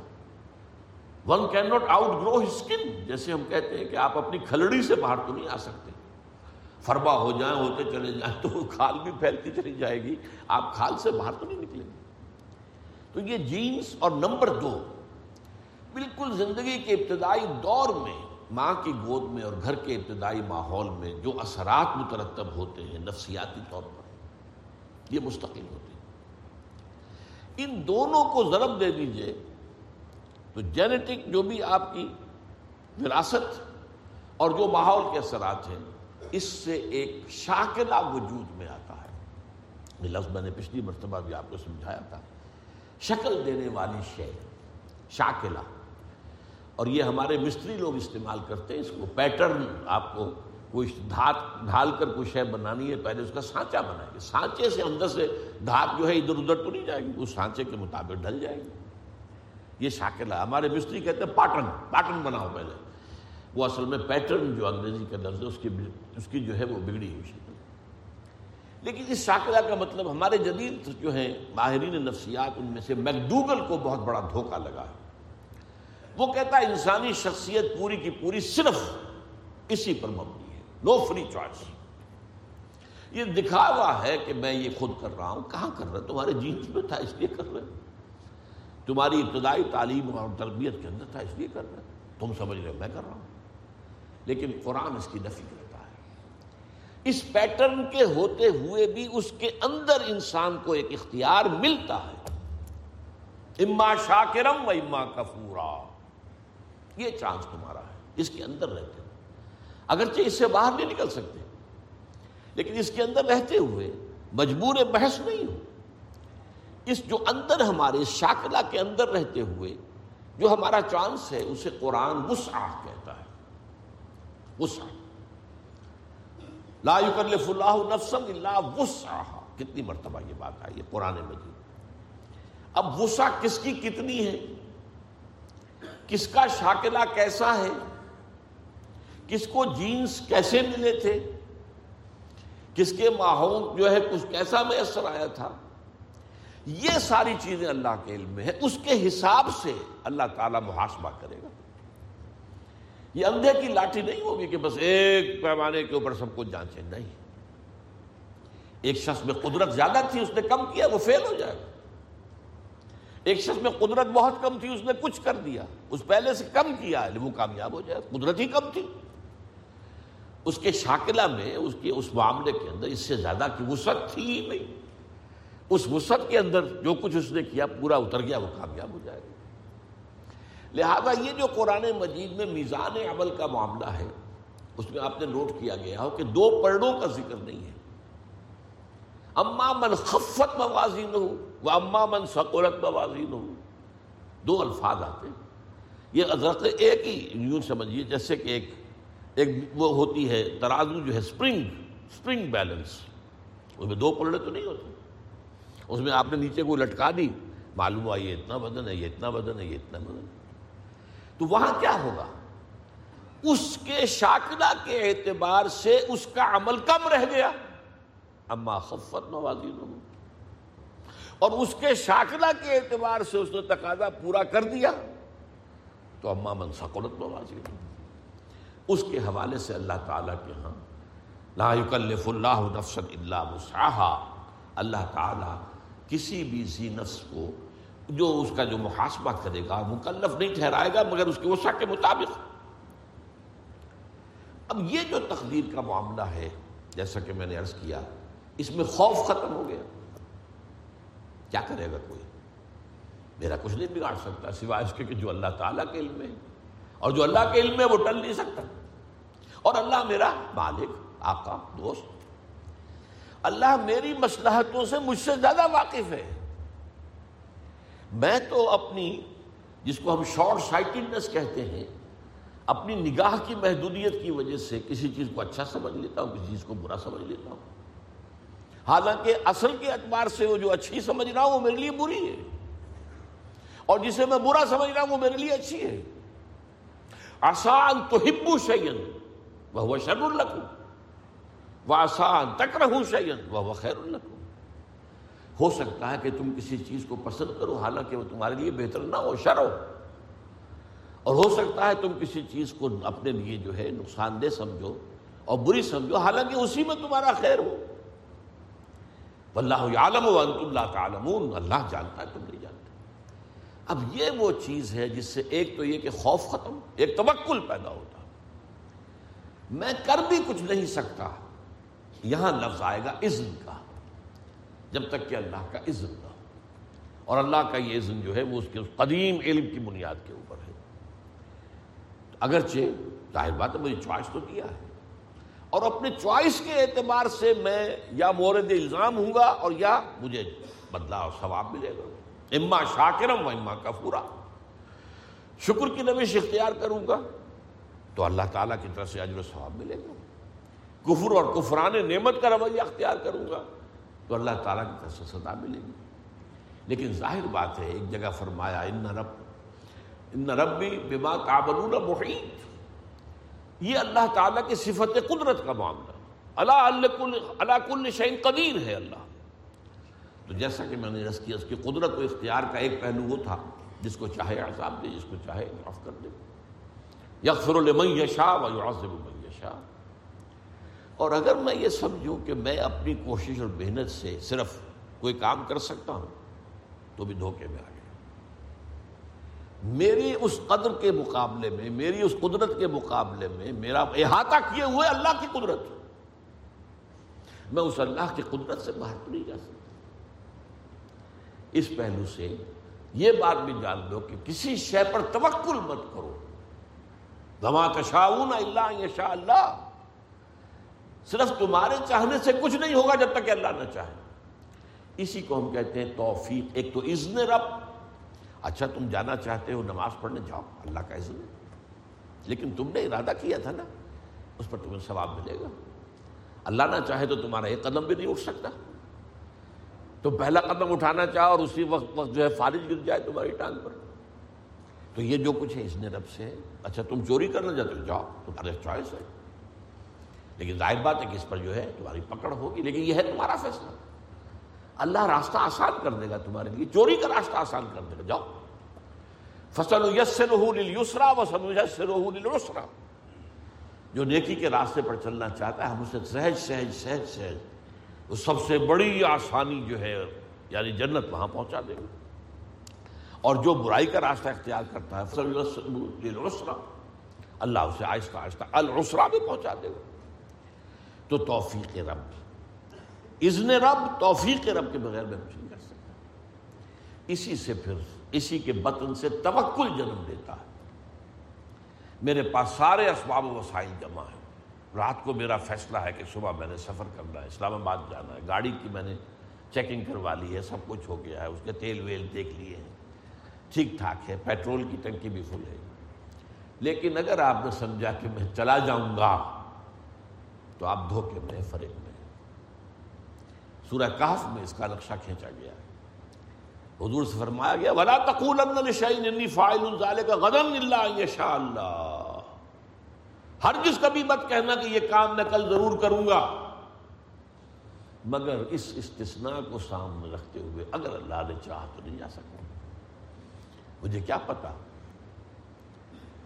One can not out grow his skin جیسے ہم کہتے ہیں کہ آپ اپنی کھلڑی سے باہر تو نہیں آ سکتے۔ فربا ہو جائیں، ہوتے چلے جائیں تو کھال بھی پھیلتی چلی جائے گی۔ آپ کھال سے باہر تو نہیں نکلیں گے۔ تو یہ جینس اور نمبر دو، بالکل زندگی کے ابتدائی دور میں، ماں کی گود میں اور گھر کے ابتدائی ماحول میں جو اثرات مترتب ہوتے ہیں نفسیاتی طور پر، یہ مستقل ہوتے ہیں۔ ان دونوں کو ضرب دے دیجیے تو جینیٹک جو بھی آپ کی وراثت اور جو ماحول کے اثرات ہیں، اس سے ایک شاکلہ وجود میں آتا ہے۔ یہ لفظ میں نے پچھلی مرتبہ بھی آپ کو سمجھایا تھا۔ شکل دینے والی شے، شاکلہ۔ اور یہ ہمارے مستری لوگ استعمال کرتے ہیں، اس کو پیٹرن آپ کو کوئی دھات، ڈھال کر کوئی شے بنانی ہے، پہلے اس کا سانچا بنائیں گے۔ سانچے سے اندر سے دھات جو ہے ادھر ادھر تو نہیں جائے گی اس سانچے کے مطابق ڈھل جائے گی۔ یہ شاکلہ ہمارے مستری کہتے ہیں پاٹن پاٹن بناؤ پہلے۔ وہ اصل میں پیٹرن جو انگریزی کا لفظ ہے اس کی اس کی جو ہے وہ بگڑی ہوئی شکل۔ لیکن اس شاکلہ کا مطلب ہمارے جدید جو ہیں ماہرین نفسیات، ان میں سے میکڈوگل کو بہت بڑا دھوکہ لگا ہے۔ وہ کہتا ہے انسانی شخصیت پوری کی پوری صرف اسی پر مبنی ہے۔ نو فری چوائس یہ دکھا ہوا ہے کہ میں یہ خود کر رہا ہوں۔ کہاں کر رہا تمہارے جینس میں تھا، اس لیے کر رہے تمہاری ابتدائی تعلیم اور تربیت کے اندر تھا، اس لیے کر رہے تم سمجھ رہے ہو، میں کر رہا ہوں۔ لیکن قرآن اس کی نفی کرتا ہے۔ اس پیٹرن کے ہوتے ہوئے بھی اس کے اندر انسان کو ایک اختیار ملتا ہے۔ اما شاکرم و اما کفورا۔ یہ چانس تمہارا ہے، اس کے اندر رہتے اگرچہ اس سے باہر نہیں نکل سکتے، لیکن اس کے اندر رہتے ہوئے مجبور بحث نہیں ہو۔ اس جو اندر ہمارے شاکلہ کے اندر رہتے ہوئے جو ہمارا چانس ہے اسے قرآن وسعہ کہتا ہے۔ وسعہ۔ لا یکلف اللہ نفسا الا وسعہ۔ کتنی مرتبہ یہ بات آئی ہے قرآن مجید۔ اب وسع کس کی کتنی ہے؟ کس کا شاکلہ کیسا ہے؟ کس کو جینس کیسے ملے تھے؟ کس کے ماحول جو ہے کچھ کیسا میسر آیا تھا؟ یہ ساری چیزیں اللہ کے علم میں ہے اس کے حساب سے اللہ تعالیٰ محاسبہ کرے گا۔ یہ اندھے کی لاٹھی نہیں ہوگی کہ بس ایک پیمانے کے اوپر سب کچھ جانچے۔ نہیں۔ ایک شخص میں قدرت زیادہ تھی، اس نے کم کیا، وہ فیل ہو جائے گا۔ ایک شخص میں قدرت بہت کم تھی، اس نے کچھ کر دیا۔ اس پہلے سے کم کیا وہ کامیاب ہو جائے۔ قدرت ہی کم تھی۔ اس کے شاکلہ میں، اس کے، اس معاملے کے اندر اس سے زیادہ کی وسعت تھی ہی نہیں۔ اس وسعت کے اندر جو کچھ اس نے کیا، پورا اتر گیا، وہ کامیاب ہو جائے گا۔ لہذا یہ جو قرآن مجید میں میزان عمل کا معاملہ ہے، اس میں آپ نے نوٹ کیا گیا ہو کہ دو پرڑوں کا ذکر نہیں ہے۔ اما من خفت موازین ہو وہ اما من سکولت موازین ہو دو الفاظ آتے یہ حضرت ایک ہی، یوں سمجھیے، جیسے کہ ایک ایک وہ ہوتی ہے، ترازو جو ہے اسپرنگ اسپرنگ بیلنس۔ اس میں دو پلڑے تو نہیں ہوتے اس میں آپ نے نیچے کوئی لٹکا دی؟ معلوم ہوا یہ اتنا بدن ہے، یہ اتنا بدن ہے، یہ اتنا بدن ہے۔ تو وہاں کیا ہوگا؟ اس کے شاکلہ کے اعتبار سے اس کا عمل کم رہ گیا۔ اما خفت موازی اور اس کے شاکلہ کے اعتبار سے اس نے تقاضا پورا کر دیا۔ تو اما من سکولت موازی اس کے حوالے سے اللہ تعالیٰ کے ہاں لا یکلف اللہ نفس اللہ وسعها اللہ تعالیٰ کسی بھی ذی نفس کو جو اس کا جو محاسبہ کرے گا، مکلف نہیں ٹھہرائے گا، مگر اس کے وسع کے مطابق۔ اب یہ جو تقدیر کا معاملہ ہے، جیسا کہ میں نے عرض کیا، اس میں خوف ختم ہو گیا۔ کیا کرے گا کوئی؟ میرا کچھ نہیں بگاڑ سکتا، سوائے اس کے کہ جو اللہ تعالیٰ کے علم ہے اور جو اللہ کے علم میں وہ ٹل نہیں سکتا۔ اور اللہ میرا مالک، آقا، دوست اللہ میری مسلحتوں سے مجھ سے زیادہ واقف ہے۔ میں تو اپنی، جس کو ہم شارٹ سائٹڈنس کہتے ہیں، اپنی نگاہ کی محدودیت کی وجہ سے کسی چیز کو اچھا سمجھ لیتا ہوں، کسی چیز کو برا سمجھ لیتا ہوں۔ حالانکہ اصل کے اعتبار سے وہ جو اچھی سمجھ رہا ہوں، وہ میرے لیے بری ہے۔ اور جسے میں برا سمجھ رہا ہوں، وہ میرے لیے اچھی ہے۔ آسان تو ہبو شعین وہ شر القو آسان تک رہوں شعین وہ خیر ہو سکتا ہے کہ تم کسی چیز کو پسند کرو، حالانکہ وہ تمہارے لیے بہتر نہ ہو، شر ہو۔ اور ہو سکتا ہے تم کسی چیز کو اپنے لیے جو ہے نقصان دہ سمجھو اور بری سمجھو، حالانکہ اسی میں تمہارا خیر ہو۔ اللہ عالم و انت اللہ تعالمون اللہ جانتا ہے، تم نہیں جانتے۔ اب یہ وہ چیز ہے جس سے ایک تو یہ کہ خوف ختم، ایک توکل پیدا ہوتا۔ میں کر بھی کچھ نہیں سکتا۔ یہاں لفظ آئے گا اذن کا، جب تک کہ اللہ کا اذن نہ اور اللہ کا یہ اذن جو ہے وہ اس کے قدیم علم کی بنیاد کے اوپر ہے۔ اگرچہ ظاہر بات ہے مجھے چوائس تو دیا ہے۔ اور اپنے چوائس کے اعتبار سے میں یا مورد الزام ہوں گا اور یا مجھے بدلا اور ثواب ملے گا۔ اما شاکرم و اما کفورا۔ شکر کی نوش اختیار کروں گا تو اللہ تعالیٰ کی طرف سے اجر و ثواب ملے گا۔ کفر اور کفران نعمت کا رویہ اختیار کروں گا، تو اللہ تعالیٰ کی طرف سے سزا ملے گی۔ لیکن ظاہر بات ہے، ایک جگہ فرمایا، ان رب، ان ربی بما تعبلون محیط۔ یہ اللہ تعالیٰ کی صفت قدرت کا معاملہ۔ اللہ اللہ کل شعین قدیر ہے اللہ۔ تو جیسا کہ میں نے رس کیا، اس کی قدرت و اختیار کا ایک پہلو وہ تھا، جس کو چاہے عذاب دے، جس کو چاہے معاف کر دے۔ یکفر لمن یشا و یعذب من یشا اور اگر میں یہ سمجھوں کہ میں اپنی کوشش اور محنت سے صرف کوئی کام کر سکتا ہوں، تو بھی دھوکے میں آ گیا میری اس قدر کے مقابلے میں، میری اس قدرت کے مقابلے میں، میرا احاطہ کیے ہوئے اللہ کی قدرت۔ میں اس اللہ کی قدرت سے باہر تو نہیں جا سکتا۔ اس پہلو سے یہ بات بھی جان لو کہ کسی شے پر توکل مت کرو۔ دما کشاؤن اللہ شاء اللہ۔ صرف تمہارے چاہنے سے کچھ نہیں ہوگا جب تک کہ اللہ نہ چاہے۔ اسی کو ہم کہتے ہیں توفیق۔ ایک تو اذن رب۔ اچھا تم جانا چاہتے ہو نماز پڑھنے، جاؤ۔ اللہ کا عزم لیکن تم نے ارادہ کیا تھا نا، اس پر تمہیں ثواب ملے گا۔ اللہ نہ چاہے تو تمہارا ایک قدم بھی نہیں اٹھ سکتا۔ تو پہلا قدم اٹھانا چاہو اور اسی وقت وقت جو ہے فارج گر جائے تمہاری ٹانگ پر۔ تو یہ جو کچھ ہے اس نے رب سے اچھا تم چوری کرنا چاہتے ہو، جاؤ، تمہارے چوائس ہے۔ لیکن ظاہر بات ہے کہ اس پر جو ہے تمہاری پکڑ ہوگی، لیکن یہ ہے تمہارا فیصلہ۔ اللہ راستہ آسان کر دے گا تمہارے لیے، چوری کا راستہ آسان کر دے گا۔ جاؤ۔ فصل یس یسرا وسن یسرا جو نیکی کے راستے پر چلنا چاہتا ہے، ہم اسے سہج سہج سہج سہج وہ سب سے بڑی آسانی جو ہے یعنی جنت وہاں پہنچا دے گا۔ اور جو برائی کا راستہ اختیار کرتا ہے فصل اللہ اسے آہستہ آہستہ العسرا بھی پہنچا دے گا۔ تو توفیق رب اذن رب توفیق رب کے بغیر میں کچھ نہیں کر سکتا۔ اسی سے پھر، اسی کے بطن سے توکل جنم دیتا ہے۔ میرے پاس سارے اسباب و وسائل جمع ہیں۔ رات کو میرا فیصلہ ہے کہ صبح میں نے سفر کرنا ہے، اسلام آباد جانا ہے۔ گاڑی کی میں نے چیکنگ کروا لی ہے، سب کچھ ہو گیا ہے۔ اس کے تیل ویل دیکھ لیے ہیں۔ ٹھیک ٹھاک ہے، پیٹرول کی ٹنکی بھی فل ہے۔ لیکن اگر آپ نے سمجھا کہ میں چلا جاؤں گا تو آپ دھوکے میں فریب میں سورہ کاف میں اس کا نقشہ کھینچا گیا ہے۔ حضور سے فرمایا گیا، ولا اللہ ہر جس کبھی مت کہنا کہ یہ کام میں کل ضرور کروں گا۔ مگر اس استثناء کو سامنے رکھتے ہوئے اگر اللہ نے چاہ تو نہیں جا سکتا مجھے کیا پتا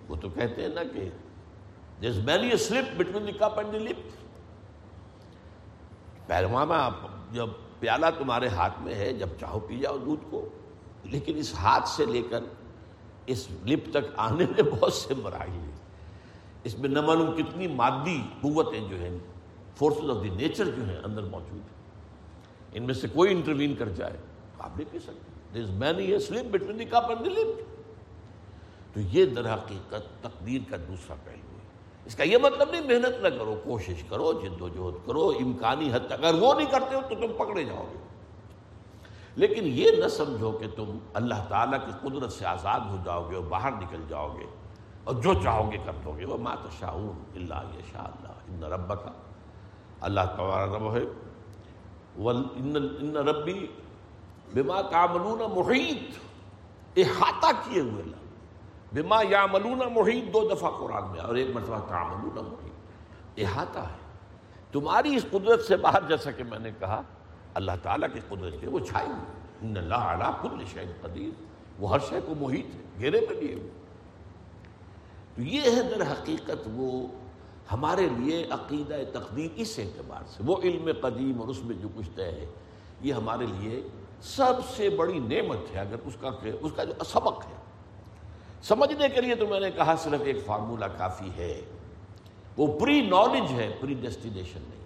وہ تو کہتے ہیں نا کہ this many a slip between the cup and the lip پہلواما جب پیالہ تمہارے ہاتھ میں ہے، جب چاہو پی جاؤ دودھ کو۔ لیکن اس ہاتھ سے لے کر اس لپ تک آنے میں بہت سے مراحل ہیں۔ اس میں نہ معلوم کتنی مادی قوتیں جو ہیں فورسز آف دی نیچر جو ہیں اندر موجود ہیں۔ ان میں سے کوئی انٹروین کر جائے، آپ نہیں پی سکتے۔ Many slip between the cup and the lip تو یہ در حقیقت تقدیر کا دوسرا پہلو اس کا یہ مطلب نہیں، محنت نہ کرو، کوشش کرو، جد و جہد کرو، امکانی حد تک۔ اگر وہ نہیں کرتے ہو تو تم پکڑے جاؤ گے۔ لیکن یہ نہ سمجھو کہ تم اللہ تعالیٰ کی قدرت سے آزاد ہو جاؤ گے اور باہر نکل جاؤ گے اور جو چاہو گے کر دو گے۔ وہ مات شاہون اللہ شاء اللہ۔ ان رب کا اللہ تعالیٰ رب ہے۔ ان ربی بما تعملون محیط۔ احاطہ کیے ہوئے اللہ۔ بما یا ملونا محیط دو دفعہ قرآن میں اور ایک مرتبہ تعملون محیط احاطہ ہے۔ تمہاری اس قدرت سے باہر جیسا کہ میں نے کہا، اللہ تعالیٰ کی قدرت ہے وہ چھائی ہوئی ان اللہ علیہ کل شہ قدیر، وہ ہر شے کو محیط ہے، گھیرے میں لیے ہوئے تو یہ ہے در حقیقت وہ ہمارے لیے عقیدہ تقدیر اس اعتبار سے، وہ علم قدیم اور اس میں جو کچھ طے ہے، یہ ہمارے لیے سب سے بڑی نعمت ہے۔ اگر اس کا اس کا جو سبق ہے سمجھنے کے لیے تو میں نے کہا صرف ایک فارمولہ کافی ہے۔ وہ پری نالج ہے، پری ڈیسٹینیشن نہیں۔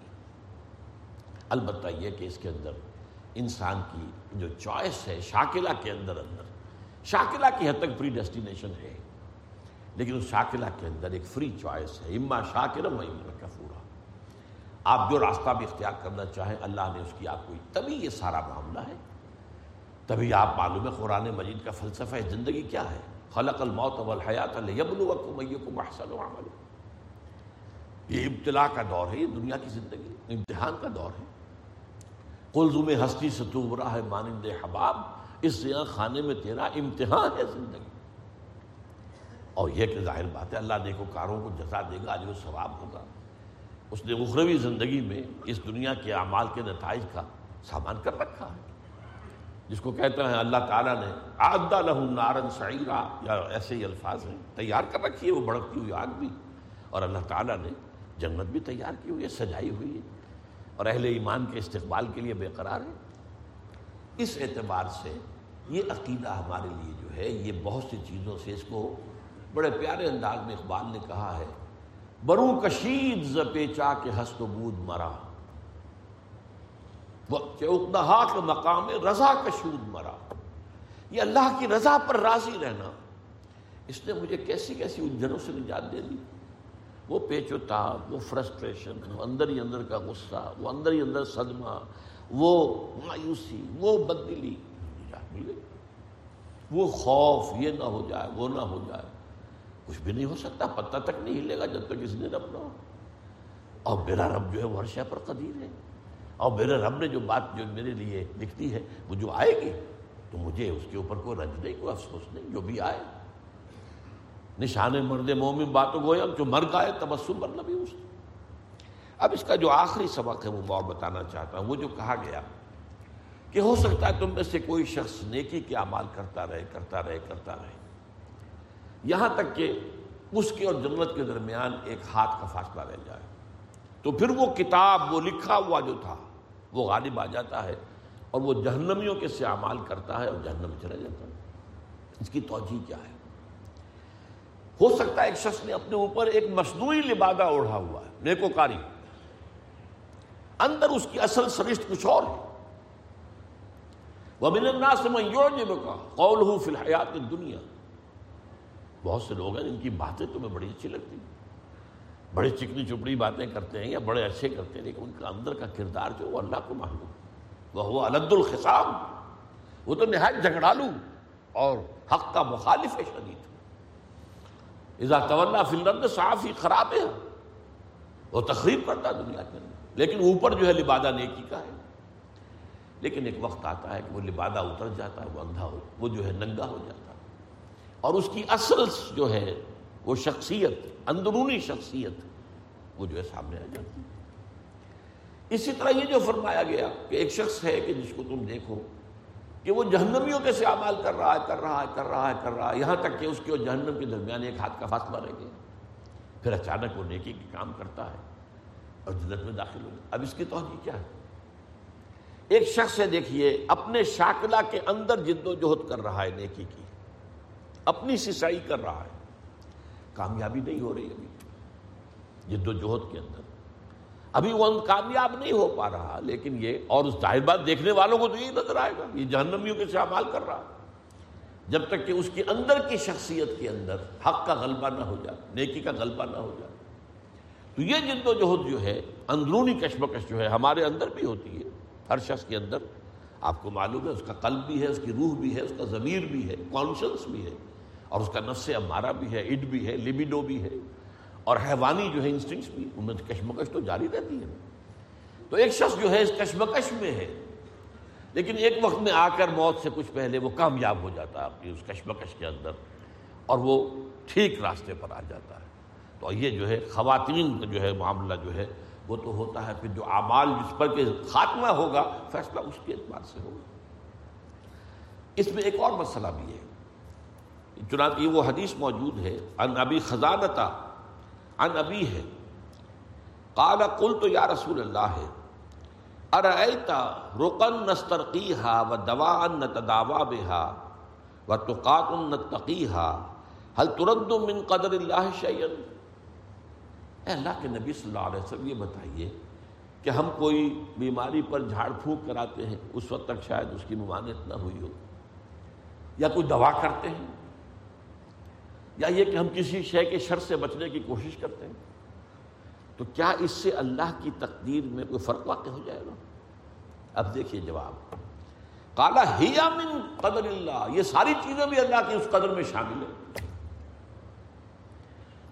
البتہ یہ کہ اس کے اندر انسان کی جو چوائس ہے، شاکلہ کے اندر اندر۔ شاکلہ کی حد تک پری ڈیسٹینیشن ہے۔ لیکن اس شاکلہ کے اندر ایک فری چوائس ہے۔ اما شاکرم و اما کفورا۔ آپ جو راستہ بھی اختیار کرنا چاہیں، اللہ نے اس کی آپ کو تبھی یہ سارا معاملہ ہے۔ تبھی آپ معلوم ہے قرآن مجید کا فلسفہ زندگی کیا ہے؟ خلق الموت والحیات لیبلوکم ایکم احسن عمل یہ ابتلا کا دور ہے، یہ دنیا کی زندگی، امتحان کا دور ہے۔ قلزم ہستی سے تو ابرا ہے مانند حباب، اس زیاں خانے میں تیرا امتحان ہے زندگی۔ اور یہ کہ ظاہر بات ہے، اللہ دیکھو کاروں کو جزا دے گا آج وہ ثواب ہوگا۔ اس نے اخروی زندگی میں اس دنیا کے اعمال کے نتائج کا سامان کر رکھا ہے۔ جس کو کہتے ہیں اللہ تعالیٰ نے آدہ لہو نارن سعیرہ یا ایسے ہی الفاظ ہیں۔ تیار کر رکھی ہے وہ بڑھتی ہوئی آگ بھی۔ اور اللہ تعالیٰ نے جنت بھی تیار کی ہوئی ہے، سجائی ہوئی ہے۔ اور اہل ایمان کے استقبال کے لیے بے قرار ہے اس اعتبار سے یہ عقیدہ ہمارے لیے جو ہے، یہ بہت سی چیزوں سے اس کو بڑے پیارے انداز میں اقبال نے کہا ہے برو کشید ز پیچا کے ہست و بود مرا۔ کے مقام رضا کشود مرا۔ یہ اللہ کی رضا پر راضی رہنا۔ اس نے مجھے کیسی کیسی الجھنوں سے نجات دے دی۔ وہ پیچ و تاب، وہ فرسٹریشن، وہ اندر ہی اندر کا غصہ، وہ اندر ہی اندر صدمہ، وہ مایوسی، وہ بدلی وہ خوف، یہ نہ ہو جائے، وہ نہ ہو جائے۔ کچھ بھی نہیں ہو سکتا، پتہ تک نہیں ہلے گا جب تک اس نے رب نہ ہو۔ اور میرا رب جو ہے وہ ہر پر قدیر ہے۔ اور میرے رب نے جو بات جو میرے لیے لکھتی ہے، وہ جو آئے گی، تو مجھے اس کے اوپر کوئی رنج نہیں، کوئی افسوس نہیں، جو بھی آئے۔ نشان مرد مومن باتوں گویا جو مر گئے، تبسم پر نبی اس۔ اب اس کا جو آخری سبق ہے، وہ میں اور بتانا چاہتا ہوں، وہ جو کہا گیا کہ ہو سکتا ہے تم میں سے کوئی شخص نیکی کے اعمال کرتا رہے کرتا رہے کرتا رہے۔ یہاں تک کہ اس کے اور جنت کے درمیان ایک ہاتھ کا فاصلہ رہ جائے۔ تو پھر وہ کتاب، وہ لکھا ہوا جو تھا وہ غالب آ جاتا ہے اور وہ جہنمیوں کے سے اعمال کرتا ہے اور جہنم چلا جاتا ہے۔ اس کی توجہ کیا ہے؟ ہو سکتا ہے ایک شخص نے اپنے اوپر ایک مصنوعی لبادہ اوڑھا ہوا ہے، نیکوکاری۔ اندر اس کی اصل سرشت کچھ اور ہے۔ وہ کا قول فی الحیات دنیا بہت سے لوگ ہیں، ان کی باتیں تمہیں بڑی اچھی لگتی بڑی چکنی چپڑی باتیں کرتے ہیں یا بڑے اچھے کرتے ہیں، لیکن ان کا اندر کا کردار جو وہ اللہ کو معلوم۔ وہ ہوا الد الخصام۔ وہ تو نہایت جھگڑالو اور حق کا مخالف ہے شدید۔ اذا طلّہ فلرد صاف ہی خراب ہے وہ تقریب کرتا دنیا کے اندر۔ لیکن اوپر جو ہے لبادہ نیکی کا ہے۔ لیکن ایک وقت آتا ہے کہ وہ لبادہ اتر جاتا ہے، وہ اندھا ہو، وہ جو ہے ننگا ہو جاتا ہے۔ اور اس کی اصل جو ہے وہ شخصیت، اندرونی شخصیت وہ جو ہے سامنے آ جاتی ہے۔ اسی طرح یہ جو فرمایا گیا کہ ایک شخص ہے کہ جس کو تم دیکھو کہ وہ جہنمیوں کے سے عمال کر رہا ہے، کر رہا ہے، کر رہا ہے، کر رہا ہے، یہاں تک کہ اس کے اور جہنم کے درمیان ایک ہاتھ کا فاصلہ رہ گیا۔ پھر اچانک وہ نیکی کے کام کرتا ہے اور جنت میں داخل ہو اب اس کی توجہ کیا ہے؟ ایک شخص ہے، دیکھیے، اپنے شاکلہ کے اندر جد و جہد کر رہا ہے، نیکی کی، اپنی سسائی کر رہا ہے۔ کامیابی نہیں ہو رہی ابھی۔ جد و جہد کے اندر۔ ابھی وہ کامیاب نہیں ہو پا رہا، لیکن یہ اور اس ظاہر بات دیکھنے والوں کو تو یہی نظر آئے گا، یہ جہنمیوں کے شامال کر رہا۔ جب تک کہ اس کی اندر کی شخصیت کے اندر حق کا غلبہ نہ ہو جائے، نیکی کا غلبہ نہ ہو جائے۔ تو یہ جد و جہد جو ہے، اندرونی کشمکش جو ہے ہمارے اندر بھی ہوتی ہے۔ ہر شخص کے اندر آپ کو معلوم ہے، اس کا قلب بھی ہے، اس کی روح بھی ہے، اس کا ضمیر بھی ہے کانشنس بھی ہے۔ اور اس کا نفس امارہ بھی ہے، اڈ بھی ہے لبیڈو بھی ہے۔ اور حیوانی جو ہے انسٹنگس بھی، ان میں کشمکش تو جاری رہتی ہے۔ تو ایک شخص جو ہے اس کشمکش میں ہے، لیکن ایک وقت میں آ کر موت سے کچھ پہلے وہ کامیاب ہو جاتا ہے اپنی اس کشمکش کے اندر، اور وہ ٹھیک راستے پر آ جاتا ہے۔ تو یہ جو ہے، خواتین کا جو ہے معاملہ جو ہے، وہ تو ہوتا ہے۔ پھر جو اعمال جس پر کہ خاتمہ ہوگا، فیصلہ اس کے اعتبار سے ہوگا۔ اس میں ایک اور مسئلہ بھی ہے۔ چنانچہ وہ حدیث موجود ہے ان ابی خزانتا ان ابی ہے۔ قال قل تو یا رسول اللہ ہے ارائیتا رقن نسترقیہا و دوا ان نتداوا بہا و تقات نتقیہا حل ترد من قدر اللہ شیئن؟ اے اللہ کے نبی صلی اللہ علیہ وسلم، یہ بتائیے کہ ہم کوئی بیماری پر جھاڑ پھونک کراتے ہیں، اس وقت تک شاید اس کی ممانعت نہ ہوئی ہو۔ یا کوئی دوا کرتے ہیں؟ یا یہ کہ ہم کسی شے کے شر سے بچنے کی کوشش کرتے ہیں؟ تو کیا اس سے اللہ کی تقدیر میں کوئی فرق واقع ہو جائے گا؟ اب دیکھیے جواب۔ کالا ہی من قدر اللہ۔ یہ ساری چیزیں بھی اللہ کی اس قدر میں شامل ہیں۔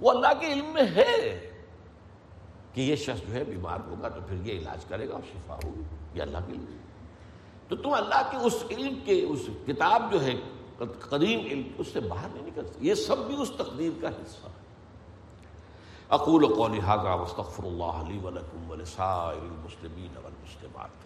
وہ اللہ کے علم میں ہے کہ یہ شخص جو ہے بیمار ہوگا تو پھر یہ علاج کرے گا اور شفا ہوگی، یہ اللہ کے لیے تو تم اللہ کے اس علم کے، اس کتاب جو ہے قدیم علم اس سے باہر نہیں نکل سکتے یہ سب بھی اس تقدیر کا حصہ ہے۔ اقول قولی حاضر وستغفر اللہ علی ولکم ولسائر المسلمین والمسلمات۔